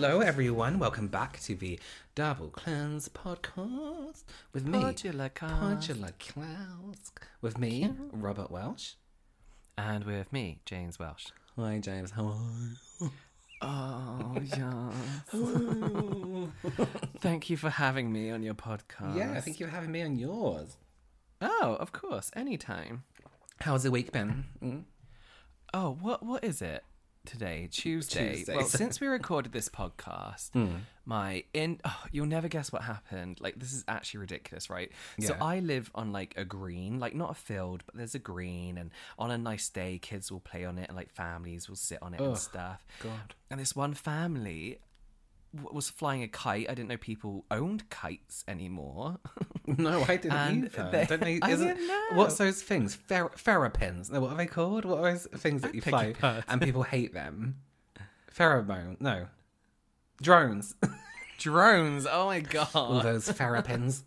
Hello, everyone. Welcome back to the Double Cleanse podcast with me, Podula Klaus, with me, Robert Welsh. And with me, James Welsh. Hi, James. How are you? Oh, yes. Thank you for having me on your podcast. Yeah, I think you for having me on yours. Oh, of course, anytime. How's the week been? Mm? Oh, what what is it today? Tuesday. Tuesday. Well, since we recorded this podcast, hmm. my in oh, you'll never guess what happened. Like this is actually ridiculous, right? So I live on like a green, like not a field, but there's a green, and on a nice day, kids will play on it, and like families will sit on it and stuff. God. And this one family was flying a kite. I didn't know people owned kites anymore. No, I didn't And either. they- Don't they, I didn't know. What's those things? Fer- ferropins. No, what are they called? What are those things that you fly and people hate them? Pheromone. No. Drones. Drones. Oh my god. All those ferropins.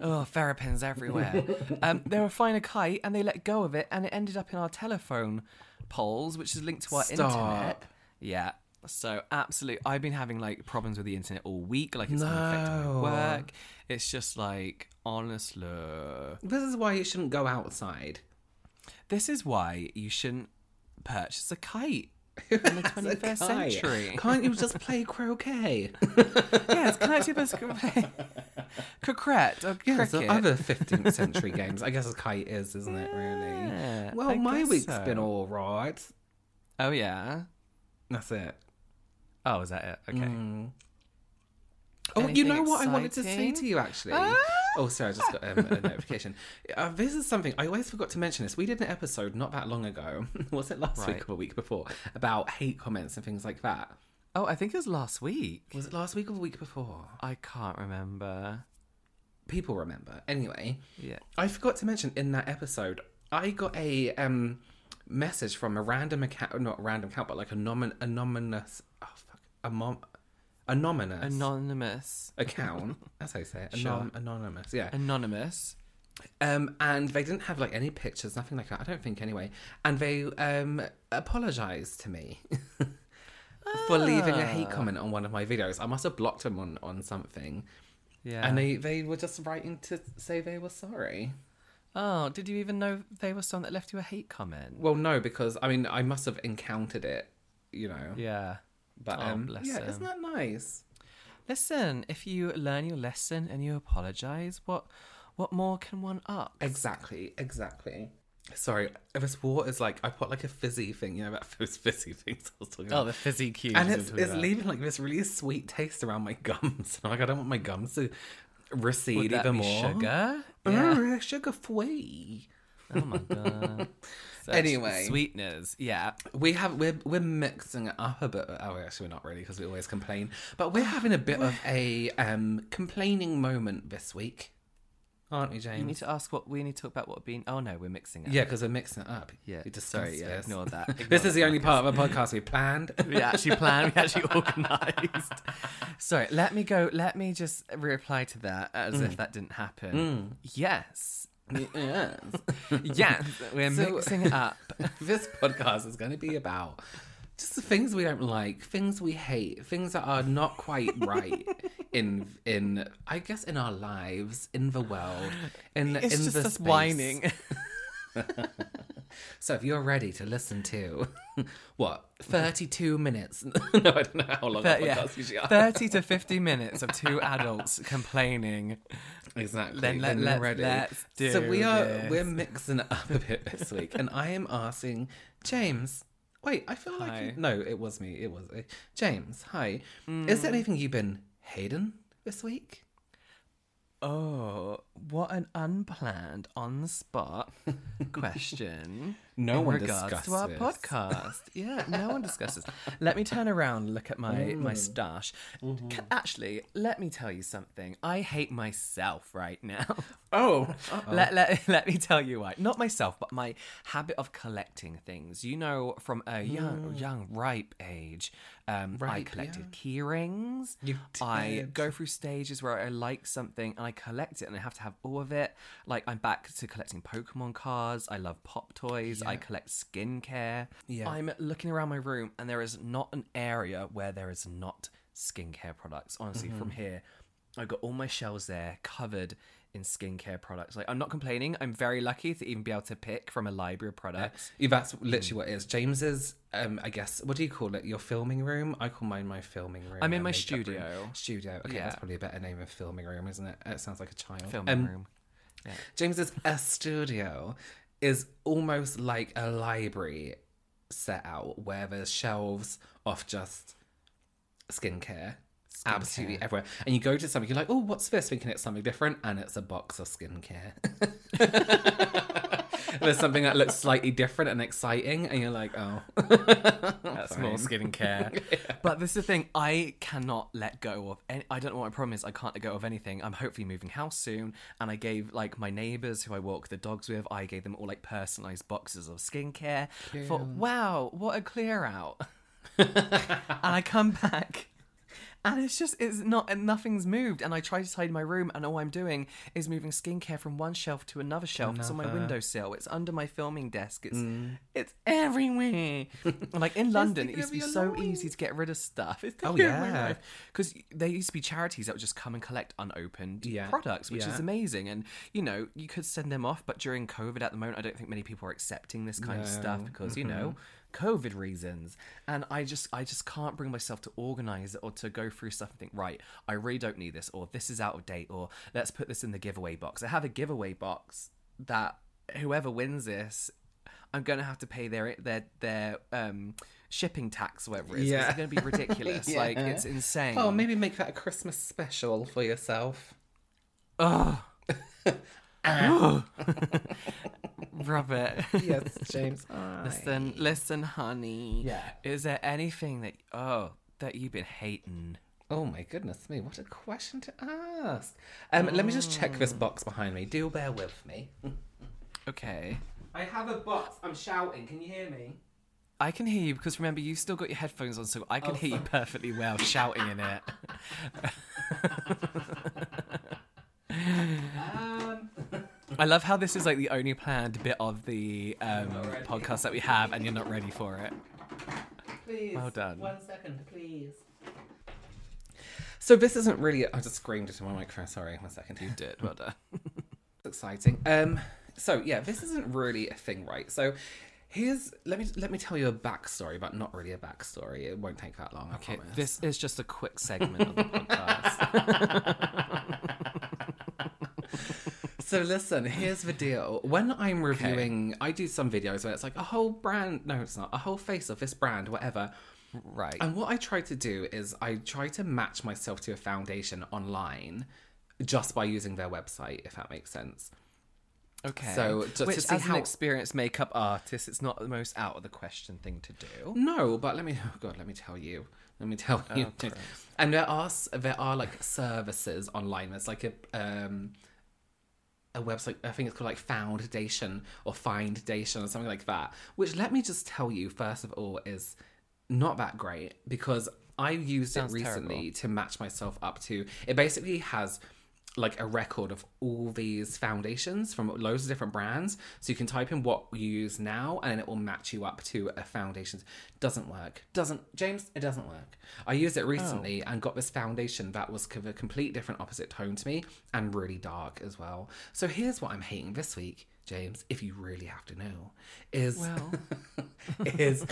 Oh, ferropins everywhere. um, they were flying a kite and they let go of it and it ended up in our telephone poles, which is linked to our internet. Yeah. So absolutely, I've been having like problems with the internet all week. Like it's been affecting my work. It's just like honestly, This is why you shouldn't go outside. this is why you shouldn't purchase a kite in the 21st century. Can't you just play croquet? yes, can I do this? Croquet or Yeah, cricket? so other 15th century games. I guess a kite is, isn't it, really? Yeah, well, I my week's so. been all right. Oh yeah. That's it. Oh, is that it? Okay. Mm. Oh, you know what I wanted to say to you actually? Ah! Oh, sorry, I just got um, a notification. Uh, this is something I always forgot to mention. This we did an episode not that long ago. Was it last week or a week before about hate comments and things like that? Oh, I think it was last week. Was it last week or the week before? I can't remember. People remember. Anyway, Yeah. I forgot to mention in that episode, I got a um, message from a random account, not a random account, but like a nomin- anonymous, oh a mom, anonymous Anonymous. account. That's how you say it. Anon- Sure. Anonymous, yeah. Anonymous. Um, and they didn't have like any pictures, nothing like that. I don't think anyway. And they um apologized to me for leaving a hate comment on one of my videos. I must have blocked them on on something. Yeah. And they they were just writing to say they were sorry. Oh, did you even know they were someone that left you a hate comment? Well, no, because I mean I must have encountered it, you know. Yeah. But Oh, um, yeah, him. isn't that nice? Listen, if you learn your lesson and you apologize, what what more can one up? Exactly, exactly. Sorry, this water is like I put like a fizzy thing, you know, that those fizzy things I was talking about. Oh, the fizzy cues. and it's, it's leaving like this really sweet taste around my gums. like I don't want my gums to recede even more. Sugar? Oh, Yeah. sugar free. oh my god. Anyway. sweeteners. Yeah. We have we're we're mixing it up a bit. Oh, actually, we're not really because we always complain. But we're having a bit of a um complaining moment this week, aren't we, You James? need to ask what we need to talk about. What being? Oh no, we're mixing it. Up. Yeah, because we're mixing it up. Yeah, we discussed sorry, yeah, this. ignore that. this is the only part of a podcast we planned. we actually planned, we actually organised. Sorry, let me go. Let me just reply to that as Mm. if that didn't happen. Yes. Yes. Yes, we're So- mixing it up. this podcast is going to be about just the things we don't like, things we hate, things that are not quite right in in I guess in our lives, in the world, in It's in just the us space. whining. So if you're ready to listen to what thirty two minutes, no, I don't know how long our yeah, podcasts usually are. 30 to 50 minutes of two adults complaining. Exactly. Then let- you're let's- ready. let's do so we are this. we're mixing it up a bit this week, and I am asking James. Wait, I feel like you, no, it was me. It was uh, James. Hi. Is Mm. there anything you've been hating this week? Oh, what an unplanned, on the spot question. No one regards to our podcast. Yeah, no one discusses. Let me turn around look at my Mm. my stash. Mm-hmm. Ca- Actually, let me tell you something. I hate myself right now. Oh, let, let, let me tell you why. Not myself, but my habit of collecting things. You know, from a young, young, ripe age, um, I Mm. Ripe, collected key rings. I go through stages where I like something and I collect it and I have to have all of it. Like, I'm back to collecting Pokemon cards. I love pop toys. I collect skincare. Yeah. I'm looking around my room and there is not an area where there is not skincare products. Honestly, Mm-hmm. from here, I've got all my shelves there covered in skincare products. Like I'm not complaining. I'm very lucky to even be able to pick from a library of products. Yeah, that's literally what it is. James's, um, I guess, what do you call it? Your filming room? I call mine my filming room. I'm in my studio. room. Studio. Okay, Yeah. that's probably a better name of filming room, isn't it? It sounds like a child. Filming Um, room. James's a studio is almost like a library set out where there's shelves of just skincare. Absolutely everywhere. And you go to something, you're like, oh, what's this? Thinking it's something different, and it's a box of skincare. There's something that looks slightly different and exciting, and you're like, oh. That's more skincare. But this is the thing. I cannot let go of. Any, I don't know what my problem is. I can't let go of anything. I'm hopefully moving house soon, and I gave like my neighbors who I walk the dogs with. I gave them all like personalized boxes of skincare. For wow, what a clear out! and I come back. And it's just it's not and nothing's moved. And I try to tidy my room, and all I'm doing is moving skincare from one shelf to another shelf. It's on my windowsill. It's under my filming desk. It's mm. it's everywhere. Like in London, it used to be over so your easy to get rid of stuff. It's Oh, taking over my yeah. Because there used to be charities that would just come and collect unopened Yeah. products, which is amazing. And you know, you could send them off, but during COVID at the moment, I don't think many people are accepting this kind of stuff because you mm-hmm. know. COVID reasons, and I just I just can't bring myself to organize it or to go through stuff and think right. I really don't need this, or this is out of date, or let's put this in the giveaway box. I have a giveaway box that whoever wins this, I'm going to have to pay their their their um shipping tax, whatever it is. Yeah. It's going to be ridiculous. Like it's insane. Oh, maybe make that a Christmas special for yourself. rub it. Yes, James. listen, listen, honey. Yeah. Is there anything that oh that you've been hating? Oh my goodness me, what a question to ask. Um, Let me just check this box behind me. Do bear with me. Okay. I have a box. I'm shouting. Can you hear me? I can hear you because remember you've still got your headphones on, so I can hear you perfectly well shouting in it. I love how this is like the only planned bit of the um, podcast that we have, and you're not ready for it. Please. Well done. One second, please. So this isn't really. I just screamed into my microphone. Sorry, one second. You did. Well done. It's exciting. Um, so yeah, this isn't really a thing, right? So here's let me let me tell you a backstory, but not really a backstory. It won't take that long. I Okay, promise. this is just a quick segment of the podcast. So listen, here's the deal. When I'm reviewing, I do some videos where it's like a whole brand. No, it's not a whole face of this brand, whatever. right. And what I try to do is I try to match myself to a foundation online just by using their website, if that makes sense. Okay. So, just to see as how- an experienced makeup artist, it's not the most out of the question thing to do. No, but let me. Oh God, let me tell you. Let me tell you. Christ. and there are there are like services online. There's like a um a website. I think it's called like Foundation or Findation or something like that. Which let me just tell you first of all is not that great because I used Sounds it recently terrible. to match myself up to. It basically has like a record of all these foundations from loads of different brands. So you can type in what you use now and it will match you up to a foundation. Doesn't work. Doesn't James, it doesn't work. I used it recently and got this foundation that was of a complete different opposite tone to me and really dark as well. So here's what I'm hating this week, James, if you really have to know, is Well. is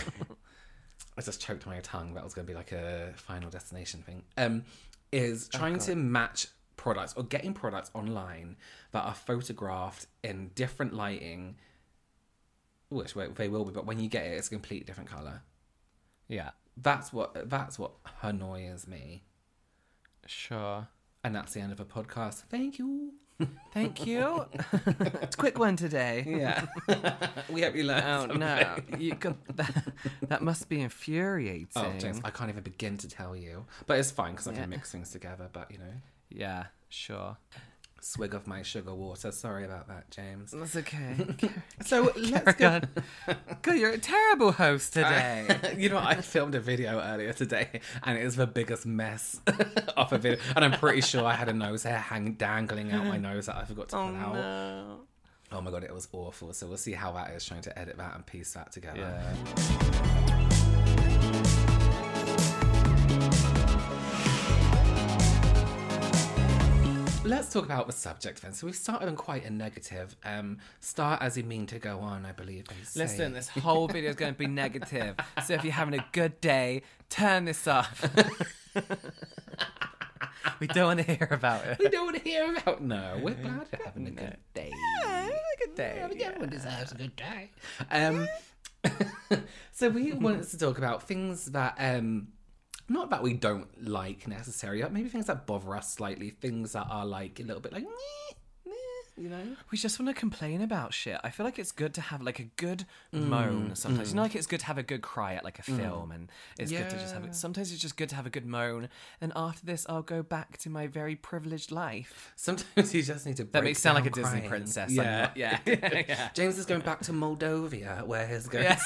I just choked my tongue. That was going to be like a final destination thing. Um, is trying to match products or getting products online that are photographed in different lighting, which they will be, but when you get it, it's a complete different color. Yeah. That's what that's what annoys me, Sure. and that's the end of a podcast. Thank you. Thank you. it's a quick one today. Yeah, we hope you learned. Oh something. no, you got that, that must be infuriating. Oh, James, I can't even begin to tell you, but it's fine because I Yeah. can mix things together. But you know, Yeah, sure. swig of my sugar water. Sorry about that, James. That's okay. So let's go. God, you're a terrible host today. you know, I filmed a video earlier today, and it is the biggest mess of a video. And I'm pretty sure I had a nose hair hang dangling out my nose that I forgot to oh, pull out. no. Oh my god, it was awful. So we'll see how that is trying to edit that and piece that together. Yeah. Let's talk about the subject then. So we've started on quite a negative. Um, start as you mean to go on, I believe. Listen, this whole video is going to be negative. So if you're having a good day, turn this off. we don't want to hear about it. we don't want to hear about. No, we're glad you're having a good day. Yeah, a good day. Everyone deserves a good day. Um, so we wanted to talk about things that, um, not that we don't like necessarily, but maybe things that bother us slightly, things that are like a little bit like, you know. We just want to complain about shit. I feel like it's good to have like a good mm, moan sometimes. You mm. know, like it's good to have a good cry at like a mm. film, and it's good to just have Yeah. it. Sometimes it's just good to have a good moan. And after this, I'll go back to my very privileged life. Sometimes you just need to. That makes sound like a down Disney princess. Yeah. not- yeah, yeah, yeah. James is going back to Moldova, where he's going. Yes.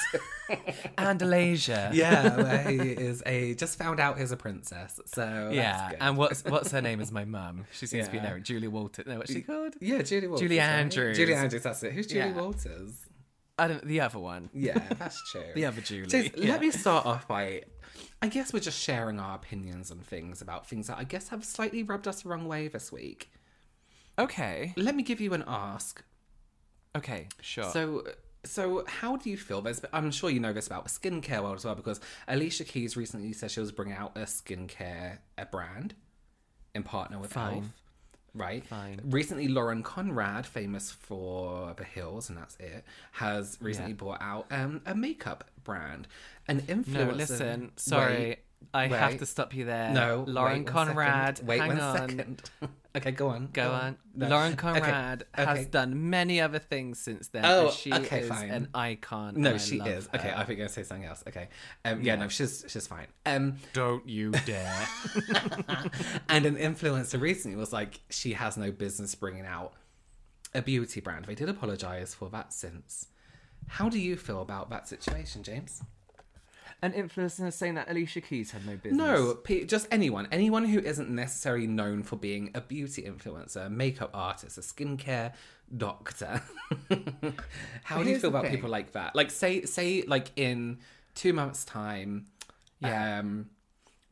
and Alasia. yeah, where he is a just found out he's a princess. So Yeah, that's good. and what's what's her name is my mum. She seems to be Yeah. there. Julie Walter. No, what's she called? yeah, Julie Walters. Julie right? Andrews. Julie Andrews. That's it. Who's Julie Yeah. Walters? I don't. The other one. Yeah, that's true. The other Julie. James, Yeah. let me start off by. I guess we're just sharing our opinions on things about things that I guess have slightly rubbed us the wrong way this week. Okay. Let me give you an ask. Okay. Sure. So, so how do you feel? There's, I'm sure you know this about the skincare world as well, because Alicia Keys recently said she was bringing out a skincare a brand in partner with Fine. Elf. Right. Fine. Recently, Lauren Conrad, famous for The Hills, and that's it, has recently Yeah. brought out um, a makeup brand. An influencer. no, listen. Sorry. Wait, I have to stop you there. No, Lauren wait one second. Conrad. Wait hang one on. second. okay, go on. Go on. No. Lauren Okay, Conrad has okay. done many other things since then. Oh, and she okay, is fine. an icon. No, and I she love is. Okay, her. I think you're gonna say something else. Okay. Um, yeah, no, she's she's fine. Um, Don't you dare. and an influencer recently was like, she has no business bringing out a beauty brand. They did apologize for that since. How do you feel about that situation, James? An influencer saying that Alicia Keys had no business. No, pe- just anyone. Anyone who isn't necessarily known for being a beauty influencer, makeup artist, a skincare doctor. How do you feel about thing. people like that? Like, say, say, like in two months' time, Yeah. um,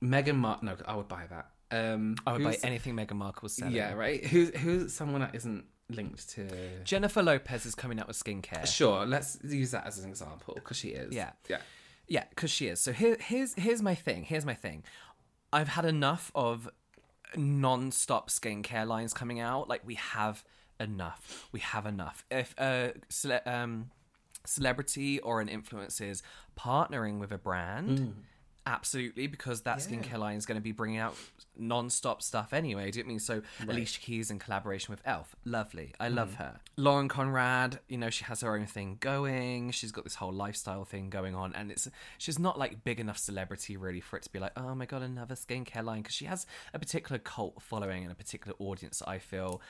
Meghan Markle. No, I would buy that. Um, I would buy anything Meghan Markle was selling. Yeah, right. Who's who's someone that isn't linked to? Jennifer Lopez is coming out with skincare. Sure, let's use that as an example because she is. Yeah. yeah. Yeah, because she is. So here, here's here's my thing. Here's my thing. I've had enough of non-stop skincare lines coming out. Like we have enough. We have enough. If a cele- um, celebrity or an influencer is partnering with a brand, absolutely, because that skincare line is going to be bringing out non-stop stuff anyway. Do you know I mean? So Alicia Keys in collaboration with Elf, lovely. I mm-hmm. love her. Lauren Conrad, you know, she has her own thing going. She's got this whole lifestyle thing going on, and it's she's not like big enough celebrity really for it to be like, oh my god, another skincare line because she has a particular cult following and a particular audience. I feel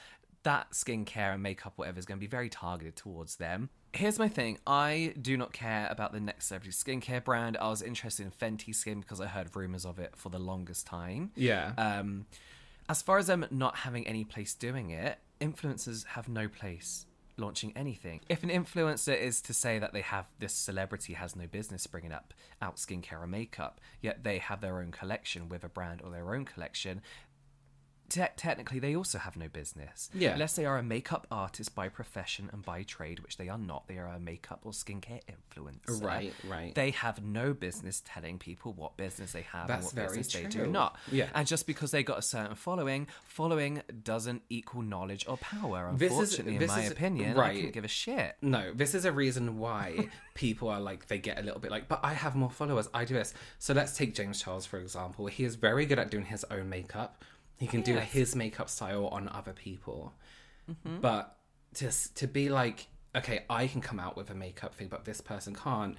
that skincare and makeup, whatever, is going to be very targeted towards them. Here's my thing I do not care about the next celebrity skincare brand. I was interested in Fenty Skin because I heard rumors of it for the longest time. Yeah. Um, as far as them not having any place doing it, influencers have no place launching anything. If an influencer is to say that they have this celebrity has no business bringing up out skincare or makeup, yet they have their own collection with a brand or their own collection, te- technically they also have no business. Yeah. Unless they are a makeup artist by profession and by trade, which they are not. They are a makeup or skincare influencer. Right, right. They have no business telling people what business they have That's and what business they do not. Yeah. And just because they got a certain following, following doesn't equal knowledge or power. This is- Unfortunately, this in my is- opinion, I right. couldn't give a shit. No, this is a reason why people are like they get a little bit like, but I have more followers. I do this. So let's take James Charles for example. He is very good at doing his own makeup. He can do Yes. his makeup style on other people. Mm-hmm. But to to be like, okay, I can come out with a makeup thing, but this person can't.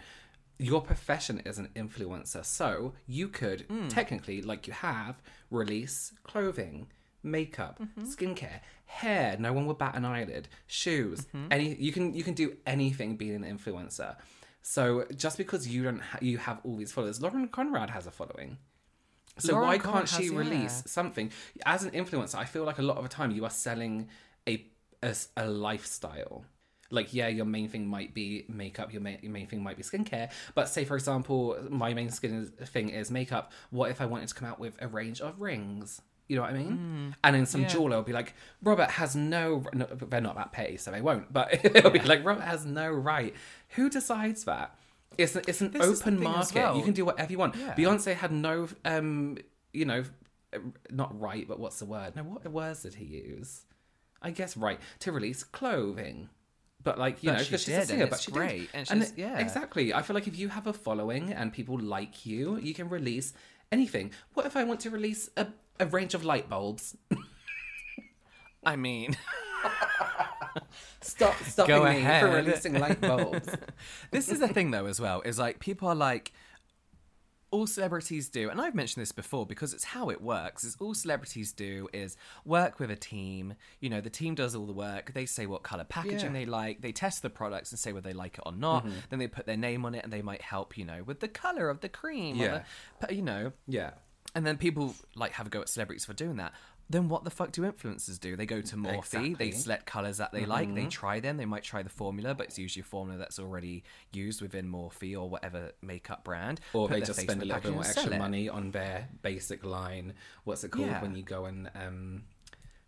Your profession is an influencer, so you could Hmm. technically, like you have, release clothing, makeup, Mm-hmm. skincare, hair. No one would bat an eyelid. Shoes. Mm-hmm. Any you can you can do anything being an influencer. So just because you don't ha- you have all these followers, Lauren Conrad has a following. So Lauren why can't she release yeah. something as an influencer? I feel like a lot of the time you are selling a a lifestyle. Like yeah, your main thing might be makeup. Your main, your main thing might be skincare. But say for example, my main skin thing is makeup. What if I wanted to come out with a range of rings? You know what I mean? Mm. and then some yeah. jeweler will be like, Robert has no, no. They're not that petty, so they won't. But it'll be like, Robert has no right. Who decides that? It's a, it's an This open market. You can do whatever you want. Yeah. Beyonce had no, um, you know, not right, but what's the word? No, what words did he use? I guess right to release clothing. But like you But know, she she's did, a and singer, but she great, did. and And she's- it- yeah. exactly. I feel like if you have a following and people like you, you can release anything. What if I want to release a, a range of light bulbs? I mean, Stop stopping Go me for ahead. releasing light bulbs. this is the thing though as well is like people are like all celebrities do and i've mentioned this before because it's how it works is all celebrities do is work with a team you know the team does all the work they say what color packaging Yeah. Mm-hmm. they like they test the products and say whether they like it or not then they put their name on it and they might help you know with the color of the cream or Yeah. the, but, you know yeah. and then people like have a go at celebrities for doing that. Then what the fuck do influencers do? They go to Morphe, Exactly. they select colors that they like, Mm-hmm. they try them, they might try the formula, but it's usually a formula that's already used within Morphe or whatever makeup brand. Or they just spend a little bit more extra money on their basic line. What's it called Yeah. when you go and um,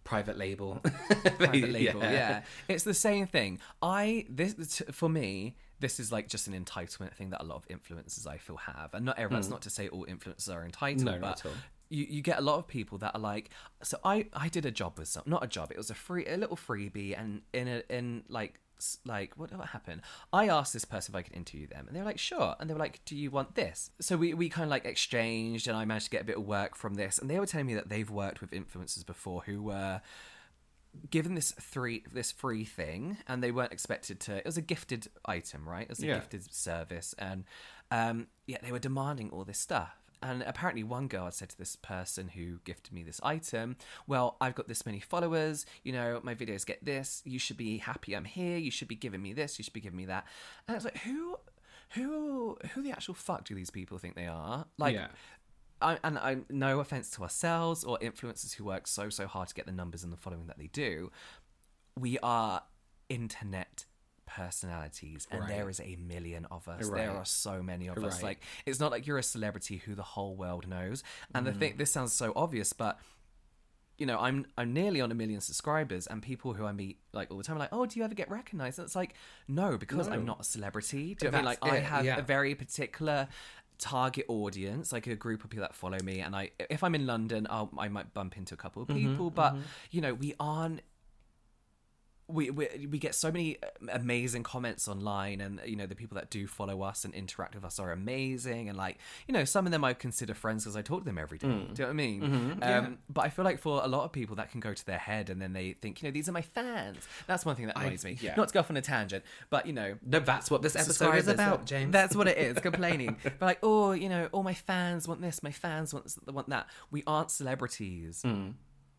private label? private label. Yeah. it's the same thing. I this t- for me. This is like just an entitlement thing that a lot of influencers I feel have, and not everyone. That's not to say all influencers are entitled, No, not but at all. You, you get a lot of people that are like. So I I did a job with some, not a job. It was a free a little freebie, and in a in like like what what happened? I asked this person if I could interview them, and they were like, sure. And they were like, do you want this? So we we kind of like exchanged, and I managed to get a bit of work from this. And they were telling me that they've worked with influencers before who were given this three this free thing and they weren't expected to it was a gifted item right it was a Yeah. gifted service and um yeah they were demanding all this stuff and apparently one girl said to this person who gifted me this item well i've got this many followers you know my videos get this you should be happy i'm here you should be giving me this you should be giving me that and it's like who who who the actual fuck do these people think they are like Yeah. I, and I no offense to ourselves or influencers who work so so hard to get the numbers and the following that they do. We are internet personalities, and there Right. is a million of us. Right. There are so many of us. Like it's not like you're a celebrity who the whole world knows. And the Mm. thing, this sounds so obvious, but you know, I'm I'm nearly on a million subscribers, and people who I meet like all the time are like, "Oh, do you ever get recognized?" And it's like, no, because I'm not a celebrity. Do you know I mean? Like, I have yeah. a very particular target audience, like a group of people that follow me. And I, if I'm in London, I'll, I might bump into a couple of Mm-hmm, people, but you know, we aren't. We, we we get so many amazing comments online, and you know the people that do follow us and interact with us are amazing, and like you know some of them I consider friends because I talk to them every day. Do you know what I mean? Mm-hmm. yeah. um, but I feel like for a lot of people that can go to their head, and then they think you know these are my fans. That's one thing that annoys me. yeah. Not to go off on a tangent, but you know No, that's what this episode is about, James. That's what it is, complaining. but like, oh, you know, all my fans want this, my fans want want that. We aren't celebrities. Hmm.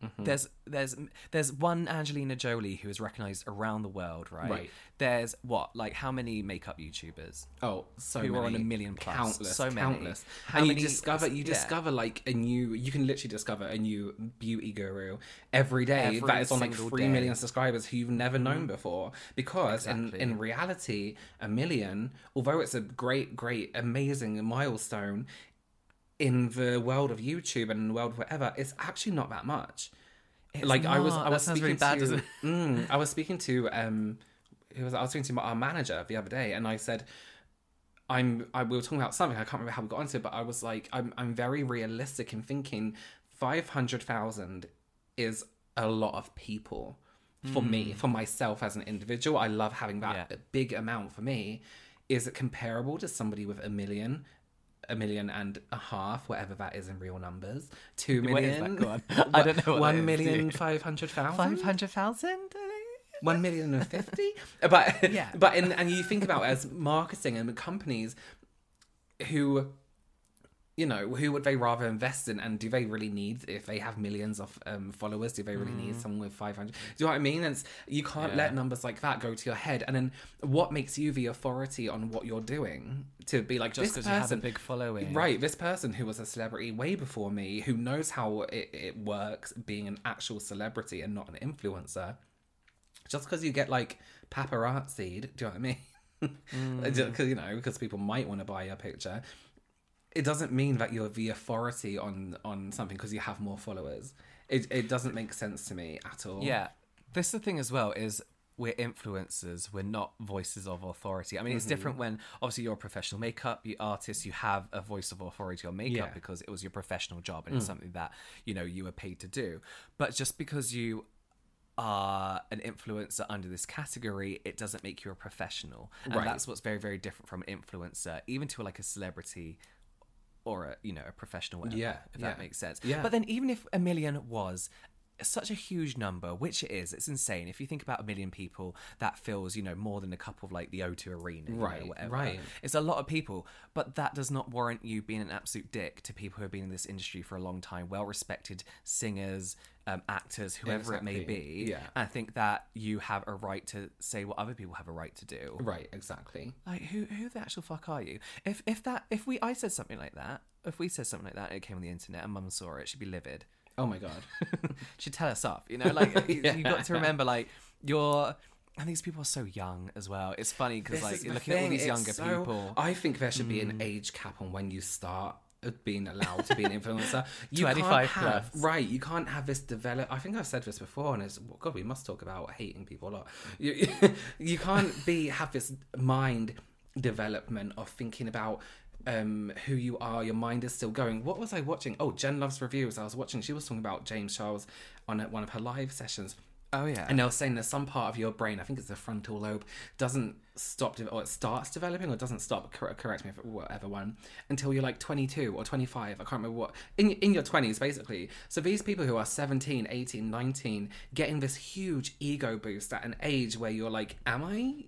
Mm-hmm. There's there's there's one Angelina Jolie who is recognized around the world, right? Right. There's what like how many makeup YouTubers? Oh, so Who many. are on a million plus. Countless, So many. countless. How and many- you discover, you yeah. discover like a new. You can literally discover a new beauty guru every day Every that is on like three day. Mm-hmm. million subscribers who you've never known before. Because Exactly. in in reality, a million, although it's a great, great, amazing milestone in the world of YouTube and the world of whatever, it's actually not that much. like I was. I That was speaking really bad, to. Mm, I was speaking to um, who was I was speaking to our manager the other day, and I said, I'm, I we were talking about something I can't remember how we got into, it, but I was like, I'm, I'm very realistic in thinking, five hundred thousand is a lot of people for me, for myself as an individual. I love having that Yeah. big amount for me. Is it comparable to somebody with a million? A million and a half, whatever that is in real numbers. Two million. What is million. that? I don't know One million five hundred thousand. Five hundred thousand. One million and fifty. But Yeah. but in, and you think about as marketing and companies who you know who would they rather invest in and do they really need if they have millions of um, followers do they really Mm. need someone with 500 do you know what i mean it's you can't Yeah. let numbers like that go to your head and then what makes you the authority on what you're doing to be like Just because you have a big following. right this person who was a celebrity way before me who knows how it, it works being an actual celebrity and not an influencer just because you get like paparazzi, do you know what I mean? Mm. You know, because people might want to buy your picture. It doesn't mean that you're the authority on on something because you have more followers. It it doesn't make sense to me at all. Yeah, this is the thing as well is we're influencers. We're not voices of authority. I mean, it's mm-hmm. different when obviously you're a professional makeup you artist. You have a voice of authority on makeup Yeah. because it was your professional job and it's mm. something that you know you were paid to do. But just because you are an influencer under this category, it doesn't make you a professional. And Right. that's what's very, very different from an influencer, even to like a celebrity or a you know a professional whatever, Yeah, if that makes sense Yeah. but then even if a million was such a huge number which it is it's insane if you think about a million people that fills you know more than a couple of like the o2 arena you know, Right, whatever. right. it's a lot of people but that does not warrant you being an absolute dick to people who have been in this industry for a long time well respected singers um, actors whoever it may be yeah. i think that you have a right to say what other people have a right to do Right, exactly. like who who the actual fuck are you? If if that if we I said something like that, if we said something like that, and it came on the internet and mum saw it, she'd be livid. Oh my god. she'd tell us off. You know, like you, you got to remember, like you're. And these people are so young as well. It's funny because like is the you're looking at all these it's younger so- people. I think there should be an age cap on when you start uh, being allowed to be an influencer. You 25 can't have, plus. right? You can't have this develop. I think I've said this before, and it's God. We must talk about hating people a lot. You, you can't be have this mind development of thinking about um who you are your mind is still going what was i watching oh Jen Luv's Reviews i was watching she was talking about james charles on one of her live sessions oh yeah, and they were saying there's some part of your brain, I think it's the frontal lobe, doesn't stop, de- or it starts developing, or doesn't stop, cor- correct me if whatever one, until you're like 22 or 25. I can't remember what, in, in your 20s, basically. So these people who are 17, 18, 19, getting this huge ego boost at an age where you're like, am I.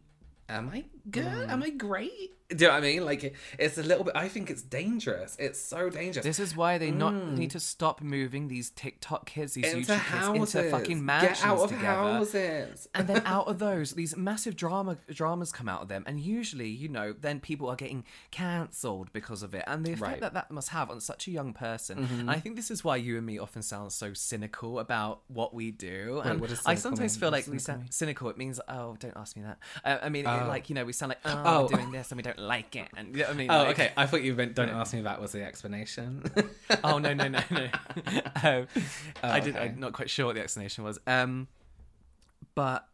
Am I good? Am I great? Do you know what I mean? Like, it, it's a little bit. I think it's dangerous. It's so dangerous. This is why they not need to stop moving these TikTok kids, these into YouTube houses. kids, into fucking mansions Get out of together. houses. and then out of those, these massive drama dramas come out of them, and usually, you know, then people are getting cancelled because of it, and the effect Right. Mm-hmm. that that must have on such a young person. And I think this is why you and me often sound so cynical about what we do. and what I sometimes mean? feel like we cynical sound cynical. It means oh, don't ask me that. Uh, I mean, it, like you know, we sound like oh, Oh. we're doing this and we don't like it, and you know I mean. Oh, Like- okay. I thought you meant don't ask me that was the explanation. oh no no no no um, i did okay. i'm not quite sure what the explanation was um but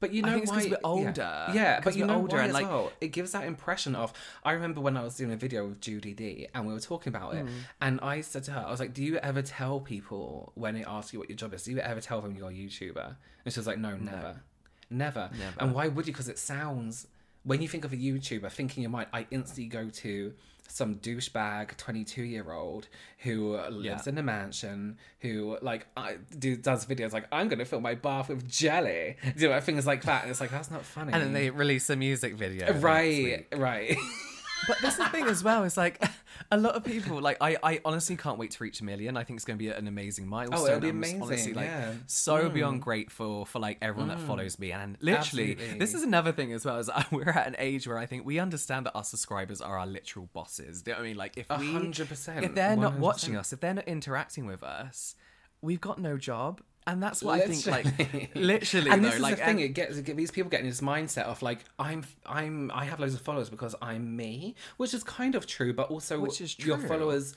But you know I think it's 'cause why? we're older. Yeah, yeah but you know older why and, like- well. It gives that impression of. I remember when I was doing a video with Judy D, and we were talking about it, and I said to her, I was like, "Do you ever tell people when they ask you what your job is? Do you ever tell them you're a YouTuber?" And she was like, "No, never, never." Never. And why would you? Because it sounds. When you think of a YouTuber, thinking in your mind, I instantly go to some douchebag 22 year old who lives Yeah. in a mansion who like I, do, does videos like I'm gonna fill my bath with jelly do you know things like that and it's like that's not funny and then they release a music video right right but this is the thing as well is like a lot of people like I, I honestly can't wait to reach a million. I think it's going to be an amazing milestone. Oh, it'll be I'm amazing, Honestly, like yeah. Mm. so beyond grateful for like everyone that follows me. And literally, Absolutely. this is another thing as well. as we're at an age where I think we understand that our subscribers are our literal bosses. Do you know what I mean? Like if we, hundred percent, if they're not 100%. watching us, if they're not interacting with us, we've got no job. And that's what I think. Like Literally. literally, and though, this is like the thing. It gets these people getting this mindset of like I'm I'm I have loads of followers because I'm me, which is kind of true, but also Which is true. your followers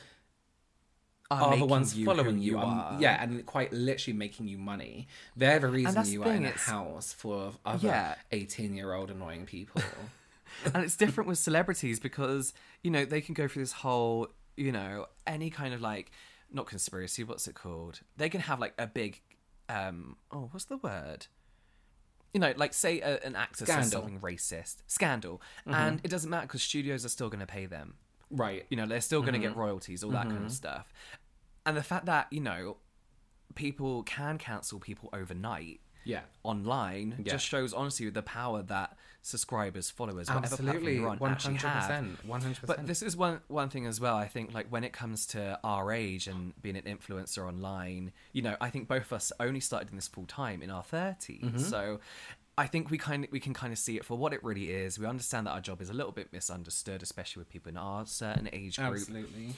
are the ones you following you. you are. yeah, and quite literally making you money. They're the reason you the are in thing, a house full of other eighteen-year-old annoying people. and it's different with celebrities because you know they can go through this whole you know any kind of like not conspiracy what's it called they can have like a big um oh what's the word? You know like say a, an actor Scandal. says something racist. Scandal. Mm-hmm. And it doesn't matter because studios are still going to pay them. Right. you know they're still going to get mm-hmm. royalties all that kind of mm-hmm. stuff. And the fact that you know people can cancel people overnight Yeah. online Yeah. just shows honestly the power that subscribers followers whatever platform Absolutely, you're on one actually hundred have percent, one hundred but this is one one thing as well. I think like when it comes to our age and being an influencer online, you know, I think both of us only started in this full time in our 30s. Mm-hmm. So I think we kind of we can kind of see it for what it really is. We understand that our job is a little bit misunderstood, especially with people in our certain age group. Absolutely.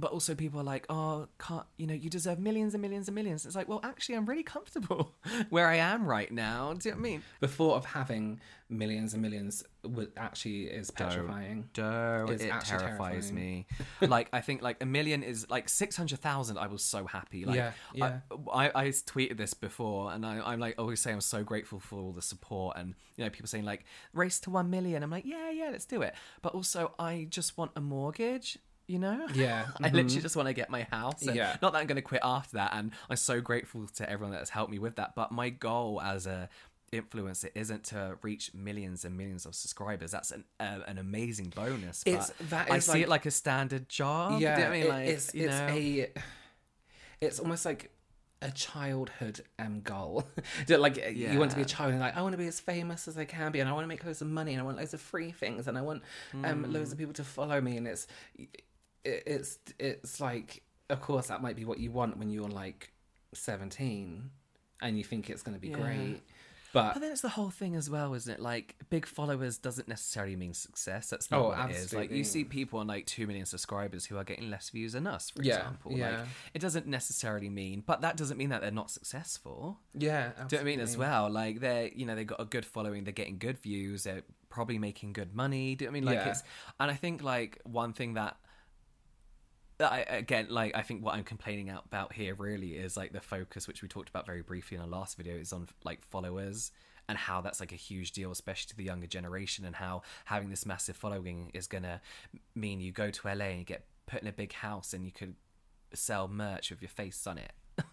But also people are like, oh, can't you know, you deserve millions and millions and millions. It's like, well, actually, I'm really comfortable where I am right now. Do you know what I mean? The thought of having millions and millions would actually is petrifying. Don't. It actually terrifies terrifying. me. like I think like a million is like six hundred thousand. I was so happy. Like Yeah, yeah. I, I, I tweeted this before, and I, I'm like always saying I'm so grateful for all the support and you know people saying like race to one million. I'm like yeah yeah let's do it. But also I just want a mortgage. You know, Yeah, I literally just want to get my house. And Yeah. not that I'm going to quit after that, and I'm so grateful to everyone that has helped me with that. But my goal as a influencer isn't to reach millions and millions of subscribers. That's an uh, an amazing bonus. But It's- that I see like- it like a standard job. yeah, you know I mean? Like, it's you it's know? a it's almost like a childhood um goal. Like you want to be a child and like I want to be as famous as I can be, and I want to make loads of money, and I want loads of free things, and I want um Hmm. loads of people to follow me, and it's it, it's it's like of course that might be what you want when you're like seventeen, and you think it's going to be Yeah. great, but. But then it's the whole thing as well, isn't it? Like big followers doesn't necessarily mean success. That's not Oh, what it is. Like you see people on like two million subscribers who are getting less views than us, for Yeah, example. yeah. Like it doesn't necessarily mean, but that doesn't mean that they're not successful. yeah, Do you know what I mean as well? Like they're you know they've got a good following, they're getting good views, they're probably making good money. Do you know what I mean? Like Yeah. it's and I think like one thing that I again like I think what I'm complaining about here really is like the focus which we talked about very briefly in our last video is on like followers and how that's like a huge deal especially to the younger generation and how having this massive following is gonna mean you go to LA and you get put in a big house and you could sell merch with your face on it.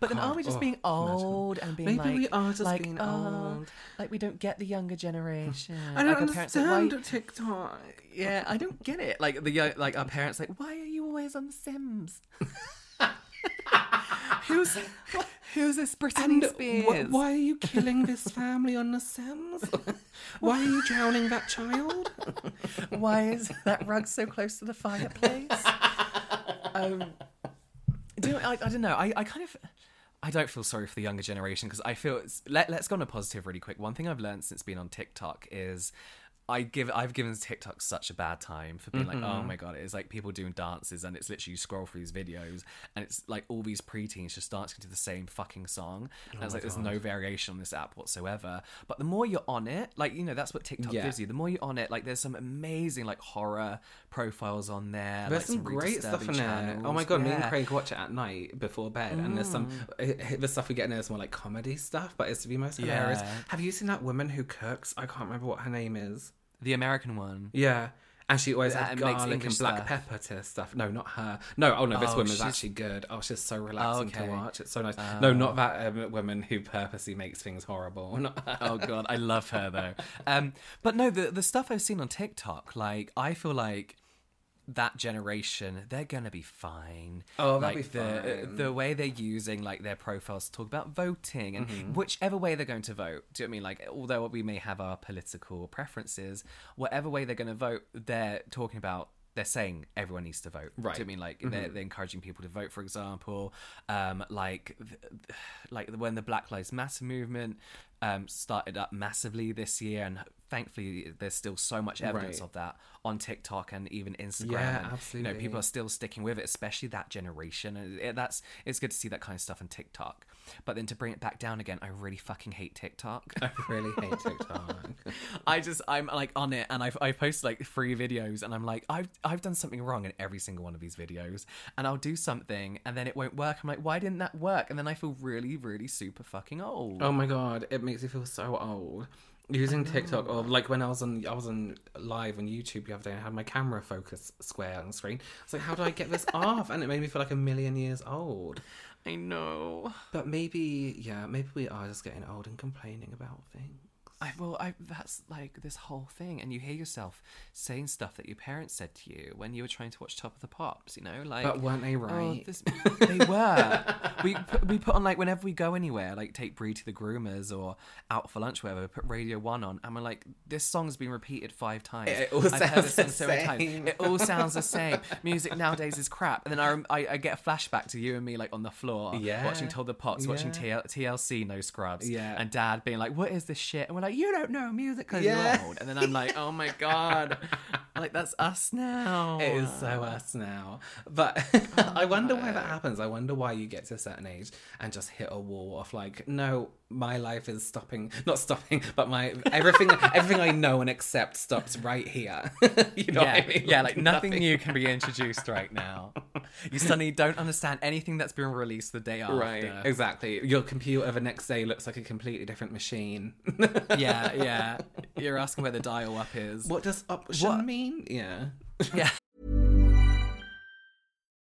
But then are we just oh, being imagine. old and being Maybe like, we are just like, being oh, old. like we don't get the younger generation? I don't like, understand why- TikTok. yeah, I don't get it. Like the like our parents like, why are you always on The Sims? who's who's this Britney And Spears? wh- why are you killing this family on The Sims? why are you drowning that child? Why is that rug so close to the fireplace? um, do you know, I, I don't know. I, I kind of. I don't feel sorry for the younger generation because I feel it's. Let, let's go on a positive really quick. One thing I've learned since being on TikTok is. I give I've given TikTok such a bad time for being like, oh mm-hmm. my god, it's like people doing dances and it's literally you scroll through these videos and it's like all these preteens just dancing to the same fucking song. Oh and it's like there's no variation on this app whatsoever. But the more you're on it, like you know, that's what TikTok Yeah. gives you. The more you're on it, like there's some amazing like horror profiles on there. There's like, some really great stuff in there. Oh my god, me and Yeah. Craig watch it at night before bed, and there's some mm. eh, eh, the stuff we get in there is more like comedy stuff, but it's the most hilarious. Yeah. Have you seen that woman who cooks? I can't remember what her name is. The American one. Yeah. And she always That makes garlic and black stuff. pepper to stuff. No, not her. No, oh no, this Oh, woman's she's- actually good. Oh, she's so relaxing okay. to watch. It's so nice. No, not that um, woman who purposely makes things horrible. Not her. oh god, I love her though. Um, but no, the the stuff I've seen on TikTok, like I feel like that generation, they're gonna be fine. Oh, like be the fine. the way they're using like their profiles to talk about voting and Mm-hmm. whichever way they're going to vote. Do you know I mean? Like, although we may have our political preferences, whatever way they're going to vote, they're talking about they're saying everyone needs to vote. Right. Do you know I mean like they're, they're encouraging people to vote? For example, um, like like when the Black Lives Matter movement um, started up massively this year, and thankfully there's still so much evidence Right. of that on TikTok and even Instagram. Yeah, and, You know, people are still sticking with it, especially that generation. And it, that's it's good to see that kind of stuff on TikTok. But then to bring it back down again, I really fucking hate TikTok. I really hate TikTok. I just I'm like on it and I've I post like three videos and I'm like I've I've done something wrong in every single one of these videos and I'll do something and then it won't work. I'm like, why didn't that work? And then I feel really, really super fucking old. Oh my god, it makes me feel so old. Using TikTok or like when I was on I was on live on YouTube the other day, and I had my camera focus square on the screen. I was like, how do I get this off? And it made me feel like a million years old. I know. But maybe, yeah, maybe we are just getting old and complaining about things. I well, I that's like this whole thing, and you hear yourself saying stuff that your parents said to you when you were trying to watch Top of the Pops. You know, like But weren't they "Oh, right? this, they were. we put, we put on like whenever we go anywhere, like take Bree to the groomers or out for lunch, wherever. Put Radio One on, and we're like, this song's been repeated five times. It all I've heard this sounds song the so many times. It all sounds the same. Music nowadays is crap. And then I, I, I get a flashback to you and me like on the floor, Yeah. watching Top of the Pops, watching TL, TLC, No Scrubs, Yeah. and Dad being like, "What is this shit?" And we're like, "You don't know music because Yeah. you're old." And then I'm like, "Oh my god!" Like that's us now. It is so us now. But oh, I wonder why that happens. I wonder why you get to a certain age and just hit a wall of like, no, my life is stopping. Not stopping, but my everything everything I know and accept stops right here. you know yeah, what I mean? yeah, like nothing new can be introduced right now. You suddenly don't understand anything that's been released the day after. Right, exactly. Your computer the next day looks like a completely different machine. Yeah, yeah. You're asking where the dial up is. what does option What? mean? Yeah. Yeah.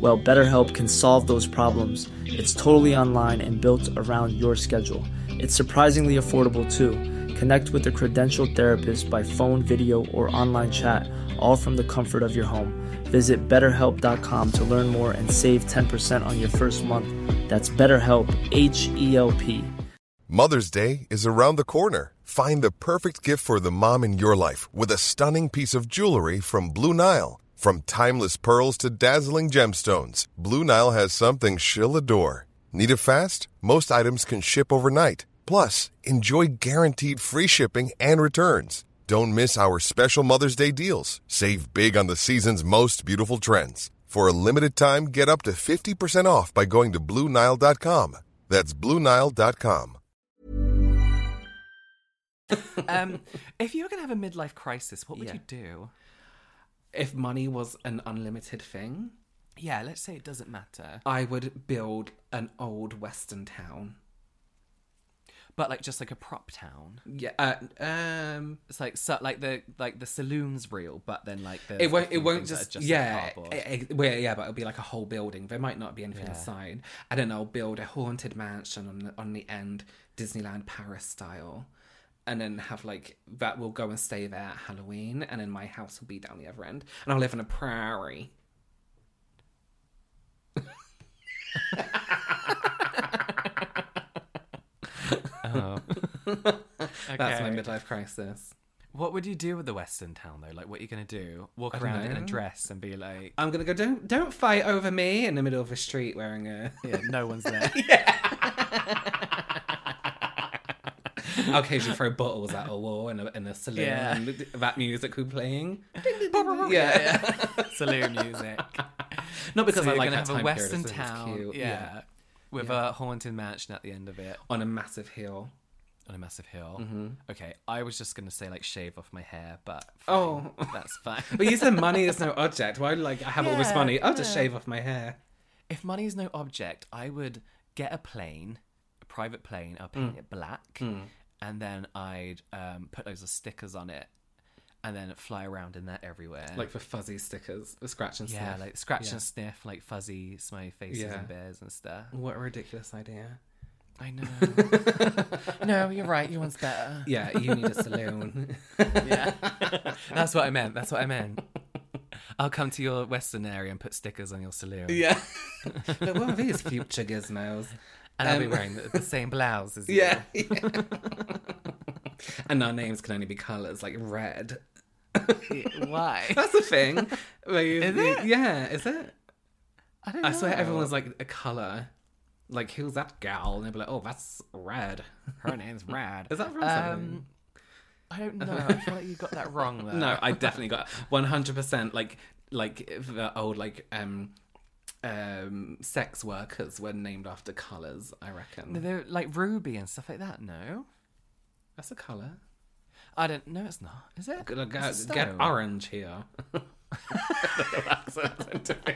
Well, BetterHelp can solve those problems. It's totally online and built around your schedule. It's surprisingly affordable too. Connect with a credentialed therapist by phone, video, or online chat, all from the comfort of your home. Visit betterhelp.com to learn more and save 10% on your first month. That's BetterHelp, H E L P. Mother's Day is around the corner. Find the perfect gift for the mom in your life with a stunning piece of jewelry from Blue Nile. From timeless pearls to dazzling gemstones, Blue Nile has something she'll adore. Need it fast? Most items can ship overnight. Plus, enjoy guaranteed free shipping and returns. Don't miss our special Mother's Day deals. Save big on the season's most beautiful trends. For a limited time, get up to 50% off by going to BlueNile.com. That's BlueNile.com. Um, if you were going to have a midlife crisis, what would Yeah. you do? If money was an unlimited thing, Yeah, let's say it doesn't matter. I would build an old western town. But like just like a prop town. Yeah. Uh, um. It's like so, like the like the saloon's real, but then like the It won't. It won't just. like yeah. cardboard. it- it- well, yeah, but it'll be like a whole building. There might not be anything Yeah. inside. And then I'll build a haunted mansion on the, on the end, Disneyland Paris style, and then have like that. will go and stay there at Halloween, and then my house will be down the other end, and I'll live in a prairie. Oh. That's my midlife crisis. What would you do with the Western town though? Like, what are you gonna do? Walk around in a dress and be like, I'm gonna go. Don't don't fight over me in the middle of the street wearing a. yeah, no one's there. I'll occasionally throw bottles at a wall in a, in a saloon. Yeah. That music we're playing. yeah, yeah. Saloon music. Not because so I like that have a time period, Western it's town, cute. yeah, with a haunted mansion at the end of it on a massive hill. on a massive hill. Mm-hmm. Okay, I was just gonna say like shave off my hair, but Oh. that's fine. But you said money is no object. Why like I have all this money? I'll just shave off my hair. if money is no object, I would get a plane, a private plane. I'll paint mm. it black, mm. And then I'd um, put loads of stickers on it, and then fly around in there everywhere. Like for fuzzy stickers, the scratch and yeah, sniff. like scratch Yeah. and sniff, like fuzzy smiley faces Yeah. and bears and stuff. What a ridiculous idea. I know. no, you're right. Your one's better. Yeah, you need a saloon. Yeah, that's what I meant. That's what I meant. I'll come to your western area and put stickers on your saloon. yeah. but what are these future gizmos? And I'll be Um, wearing the, the same blouse as you. Yeah. yeah. and our names can only be colours like red. Why? That's a thing. Where you- Is you- it? Yeah, is it? I don't I swear everyone's like a colour. Like, who's that gal? And they'll be like, oh, that's red. Her name's Rad. Is that from something? Um, I don't know. I feel like you got that wrong there. No, I definitely got 100% like like the old like um um sex workers were named after colours, I reckon. No, They're like ruby and stuff like that. No, That's a colour. I don't. No, it's not. Is it? It's get orange here. Accent's meant to be.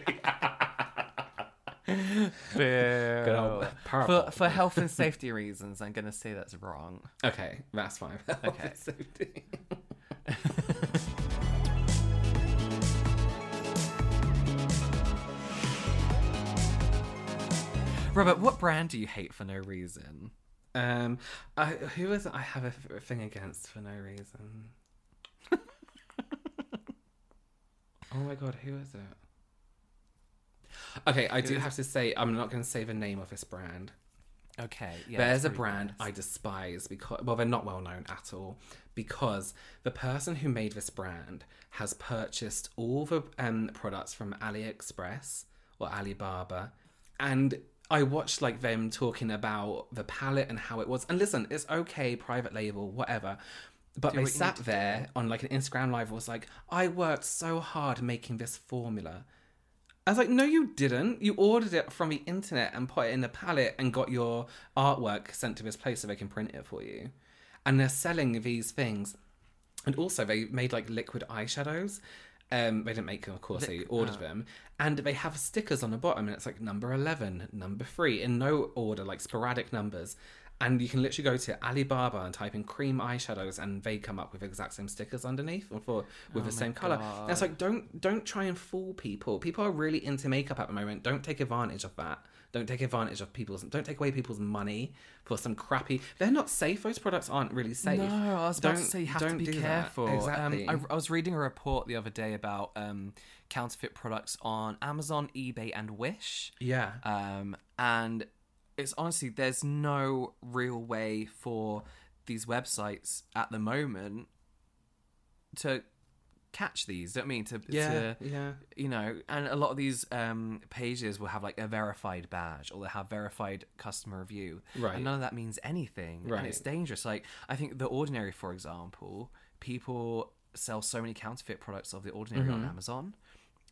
Good For for health and safety reasons, I'm gonna say that's wrong. Okay, that's fine. Okay. Safety. Robert, what brand do you hate for no reason? Um, I, who is it I have a thing against for no reason? oh my god, who is it? Okay, I do have to say, I'm not going to say the name of this brand. Okay, yeah. There's a brand nice. I despise because, well, they're not well known at all because the person who made this brand has purchased all the um, products from AliExpress or Alibaba. And I watched like them talking about the palette and how it was. And listen, it's okay, private label, whatever. But Do they sat there on like an Instagram live and was like, I worked so hard making this formula. I was like, no, you didn't. You ordered it from the internet and put it in the palette and got your artwork sent to this place so they can print it for you. And they're selling these things. And also, they made like liquid eyeshadows. Um, they didn't make them, of course, they ordered them. And they have stickers on the bottom, and it's like number 11, number 3, in no order, like sporadic numbers. And you can literally go to Alibaba and type in cream eyeshadows, and they come up with exact same stickers underneath or for with the same color. And it's like don't don't try and fool people. People are really into makeup at the moment. Don't take advantage of that. Don't take advantage of people's. Don't take away people's money for some crappy. They're not safe. Those products aren't really safe. No, I was about to Don't- say you have to don't be do that. careful. Exactly. Um, I, I was reading a report the other day about um, counterfeit products on Amazon, eBay, and Wish. yeah. Um, and it's honestly, there's no real way for these websites at the moment to catch these. Don't mean to, Yeah, to yeah. you know, and a lot of these um, pages will have like a verified badge or they have verified customer review. Right. And none of that means anything. Right. And it's dangerous. Like, I think The Ordinary, for example, people sell so many counterfeit products of The Ordinary Mm-hmm. on Amazon.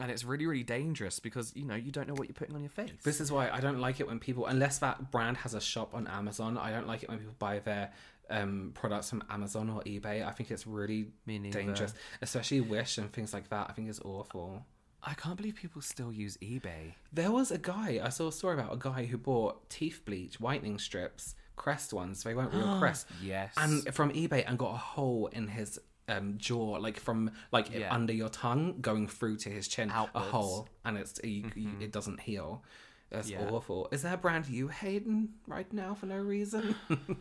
And it's really, really dangerous because, you know, you don't know what you're putting on your face. This is why I don't like it when people, unless that brand has a shop on Amazon, I don't like it when people buy their um, products from Amazon or eBay. I think it's really dangerous, especially Wish and things like that. I think it's awful. I can't believe people still use eBay. There was a guy, I saw a story about a guy who bought teeth bleach, whitening strips, Crest ones, they weren't real Crest. Yes. And from eBay and got a hole in his um, jaw, like from like Yeah. under your tongue going through to his chin, Outwards. a hole, and it's you, you, it doesn't heal. That's Yeah. awful. Is there a brand you hating right now for no reason?